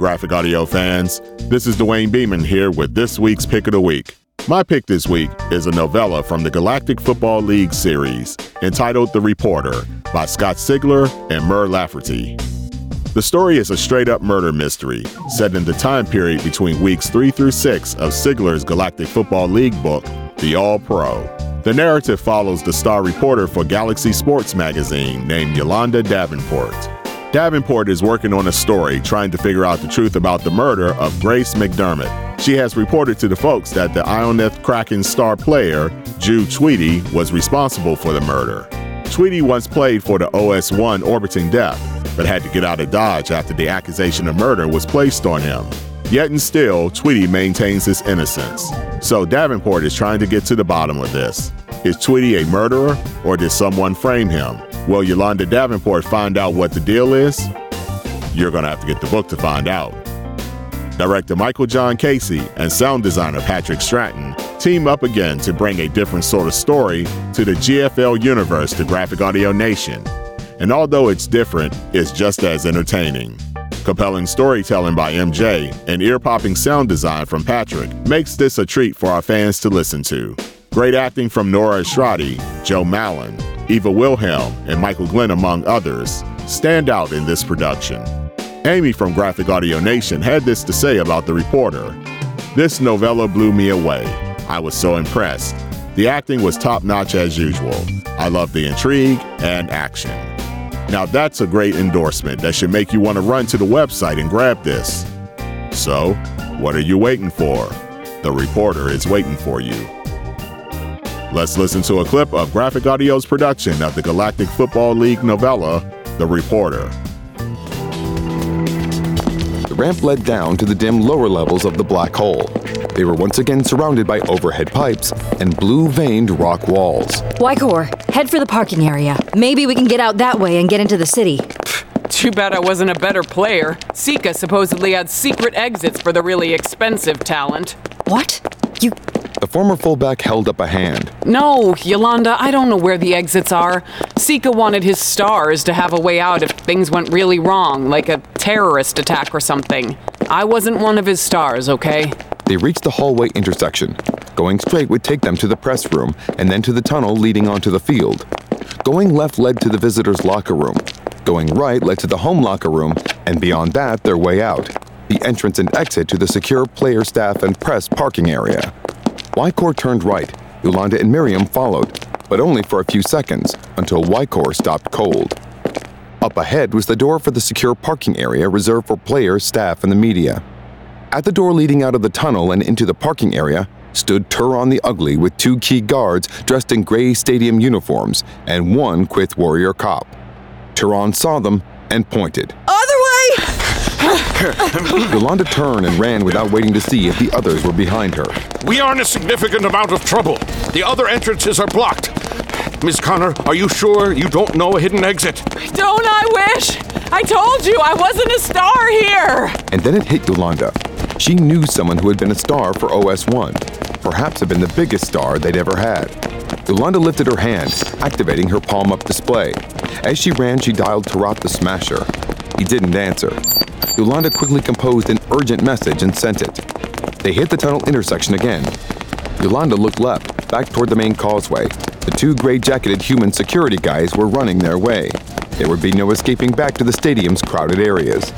graphic audio fans. This is Duane Beeman here with this week's Pick of the Week. My pick this week is a novella from the Galactic Football League series entitled The Reporter by Scott Sigler and Mur Lafferty. The story is a straight up murder mystery set in the time period between weeks 3 through 6 of Sigler's Galactic Football League book, The All Pro. The narrative follows the star reporter for Galaxy Sports magazine named Yolanda Davenport. Davenport is working on a story trying to figure out the truth about the murder of Grace McDermott. She has reported to the folks that the Ionath Kraken star player, Ju Tweedy, was responsible for the murder. Tweedy once played for the OS 1 Orbiting Death, but had to get out of Dodge after the accusation of murder was placed on him. Yet and still, Tweedy maintains his innocence. So Davenport is trying to get to the bottom of this. Is Tweedy a murderer, or did someone frame him? Will Yolanda Davenport find out what the deal is? You're going to have to get the book to find out. Director Michael John Casey and sound designer Patrick Stratton team up again to bring a different sort of story to the GFL universe to Graphic Audio Nation. And although it's different, it's just as entertaining. Compelling storytelling by MJ and ear popping sound design from Patrick makes this a treat for our fans to listen to. Great acting from Nora Achrati, Joe Mallon, Eva Wilhelm, and Michael Glenn, among others, stand out in this production. Amy from Graphic Audio Nation had this to say about the reporter. This novella blew me away. I was so impressed. The acting was top notch as usual. I loved the intrigue and action. Now that's a great endorsement that should make you want to run to the website and grab this. So, what are you waiting for? The reporter is waiting for you. Let's listen to a clip of Graphic Audio's production of the Galactic Football League novella, The Reporter. The ramp led down to the dim lower levels of the black hole. They were once again surrounded by overhead pipes and blue veined rock walls. Wykor, head for the parking area. Maybe we can get out that way and get into the city. Too bad I wasn't a better player. Sika supposedly had secret exits for the really expensive talent. What? You. The former fullback held up a hand. No, Yolanda, I don't know where the exits are. Sika wanted his stars to have a way out if things went really wrong, like a terrorist attack or something. I wasn't one of his stars, okay? They reached the hallway intersection. Going straight would take them to the press room and then to the tunnel leading onto the field. Going left led to the visitors' locker room. Going right led to the home locker room, and beyond that, their way out the entrance and exit to the secure player staff and press parking area. Wykor turned right. Yolanda and Miriam followed, but only for a few seconds until Wykor stopped cold. Up ahead was the door for the secure parking area reserved for players, staff, and the media. At the door leading out of the tunnel and into the parking area stood Turon the Ugly with two key guards dressed in gray stadium uniforms and one Quyth warrior cop. Turon saw them and pointed. Other way! Yolanda turned and ran without waiting to see if the others were behind her. We are in a significant amount of trouble. The other entrances are blocked. Miss Connor, are you sure you don't know a hidden exit? Don't I wish? I told you I wasn't a star here! And then it hit Yolanda. She knew someone who had been a star for OS1, perhaps had been the biggest star they'd ever had. Yolanda lifted her hand, activating her palm up display. As she ran, she dialed Tarat the Smasher. He didn't answer. Yolanda quickly composed an urgent message and sent it. They hit the tunnel intersection again. Yolanda looked left, back toward the main causeway. The two gray jacketed human security guys were running their way. There would be no escaping back to the stadium's crowded areas.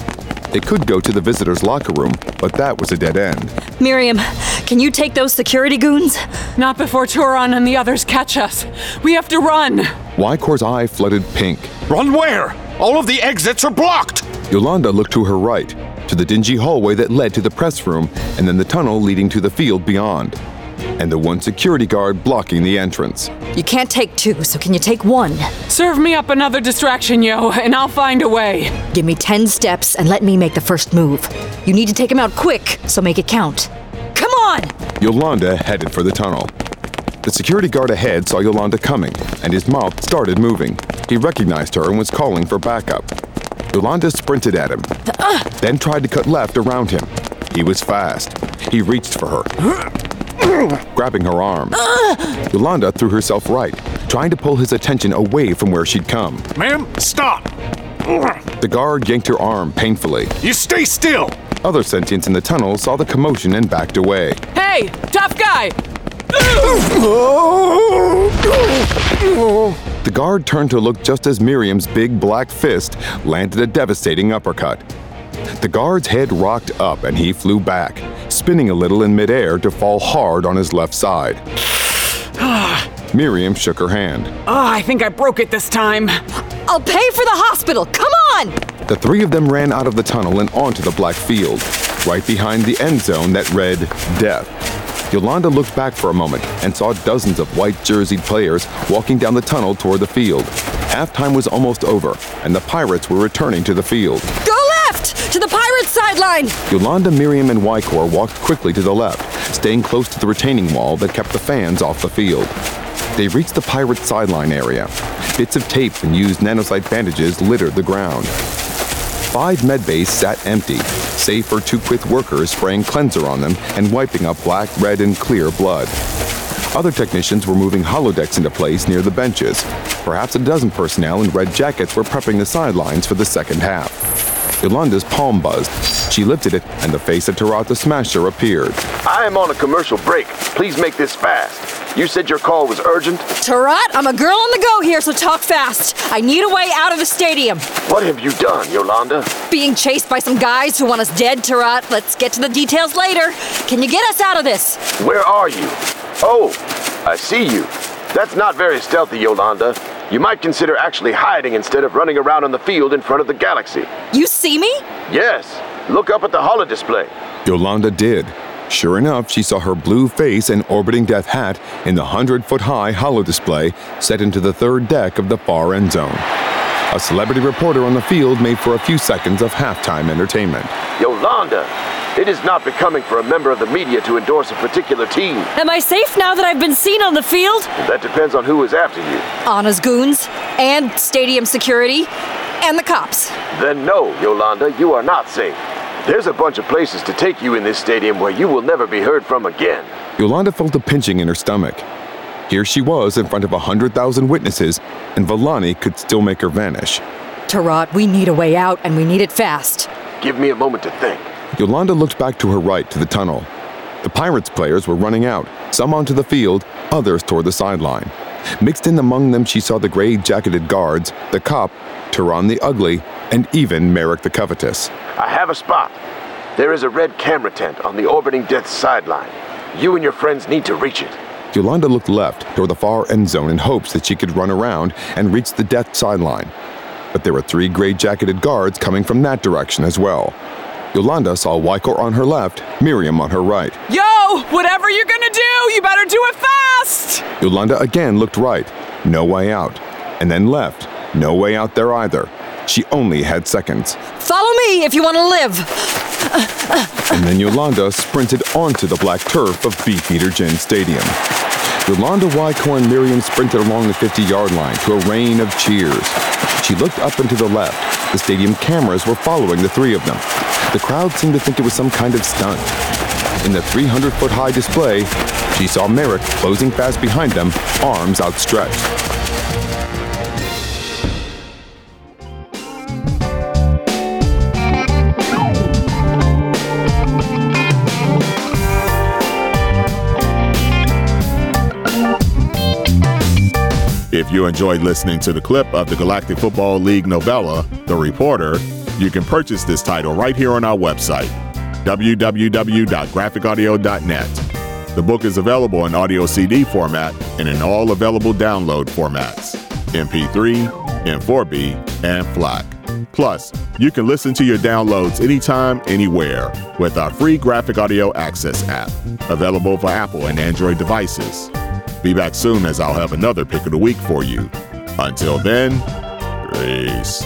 They could go to the visitors' locker room, but that was a dead end. Miriam, can you take those security goons? Not before Turon and the others catch us. We have to run. Wykor's eye flooded pink. Run where? All of the exits are blocked! Yolanda looked to her right, to the dingy hallway that led to the press room, and then the tunnel leading to the field beyond. And the one security guard blocking the entrance. You can't take two, so can you take one? Serve me up another distraction, yo, and I'll find a way. Give me ten steps and let me make the first move. You need to take him out quick, so make it count. Come on! Yolanda headed for the tunnel. The security guard ahead saw Yolanda coming, and his mouth started moving. He recognized her and was calling for backup. Yolanda sprinted at him, then tried to cut left around him. He was fast. He reached for her, grabbing her arm. Yolanda threw herself right, trying to pull his attention away from where she'd come. Ma'am, stop! The guard yanked her arm painfully. You stay still! Other sentients in the tunnel saw the commotion and backed away. Hey, tough guy! Oh, The guard turned to look just as Miriam's big black fist landed a devastating uppercut. The guard's head rocked up and he flew back, spinning a little in midair to fall hard on his left side. Miriam shook her hand. Oh, I think I broke it this time. I'll pay for the hospital. Come on! The three of them ran out of the tunnel and onto the black field, right behind the end zone that read Death. Yolanda looked back for a moment and saw dozens of white jerseyed players walking down the tunnel toward the field. Halftime was almost over, and the Pirates were returning to the field. Go left! To the Pirates sideline! Yolanda, Miriam, and Wykor walked quickly to the left, staying close to the retaining wall that kept the fans off the field. They reached the Pirates sideline area. Bits of tape and used nanosite bandages littered the ground. Five medbays sat empty, save for two Quyth workers spraying cleanser on them and wiping up black, red, and clear blood. Other technicians were moving holodecks into place near the benches. Perhaps a dozen personnel in red jackets were prepping the sidelines for the second half. Yolanda's palm buzzed. She lifted it, and the face of Tarat the Smasher appeared. I am on a commercial break. Please make this fast. You said your call was urgent? Tarat, I'm a girl on the go here, so talk fast. I need a way out of the stadium. What have you done, Yolanda? Being chased by some guys who want us dead, Tarat. Let's get to the details later. Can you get us out of this? Where are you? Oh, I see you. That's not very stealthy, Yolanda. You might consider actually hiding instead of running around on the field in front of the galaxy. You see me? Yes. Look up at the holo display. Yolanda did. Sure enough, she saw her blue face and orbiting death hat in the 100 foot high holo display set into the third deck of the far end zone. A celebrity reporter on the field made for a few seconds of halftime entertainment. Yolanda, it is not becoming for a member of the media to endorse a particular team. Am I safe now that I've been seen on the field? That depends on who is after you. Anna's goons, and stadium security, and the cops. Then no, Yolanda, you are not safe. There's a bunch of places to take you in this stadium where you will never be heard from again. Yolanda felt a pinching in her stomach. Here she was in front of a 100,000 witnesses, and Vallani could still make her vanish. Tarat, we need a way out, and we need it fast. Give me a moment to think. Yolanda looked back to her right to the tunnel. The Pirates players were running out, some onto the field, others toward the sideline. Mixed in among them, she saw the gray jacketed guards, the cop, Turon the Ugly, and even Merrick the Covetous. I have a spot. There is a red camera tent on the orbiting death sideline. You and your friends need to reach it. Yolanda looked left toward the far end zone in hopes that she could run around and reach the death sideline. But there were three gray jacketed guards coming from that direction as well. Yolanda saw Wykor on her left, Miriam on her right. Yo, whatever you're gonna do, you better do it fast! Yolanda again looked right, no way out, and then left, no way out there either. She only had seconds. Follow me if you want to live. And then Yolanda sprinted onto the black turf of Beefeater Gin Stadium. Yolanda, Wykor, and Miriam sprinted along the 50 yard line to a rain of cheers. She looked up and to the left. The stadium cameras were following the three of them. The crowd seemed to think it was some kind of stunt. In the 300 foot high display, she saw Merrick closing fast behind them, arms outstretched. You enjoyed listening to the clip of the Galactic Football League novella, The Reporter, you can purchase this title right here on our website, www.graphicaudio.net. The book is available in audio CD format and in all available download formats MP3, M4B, and FLAC. Plus, you can listen to your downloads anytime, anywhere with our free Graphic Audio Access app, available for Apple and Android devices. Be back soon as I'll have another pick of the week for you. Until then, peace.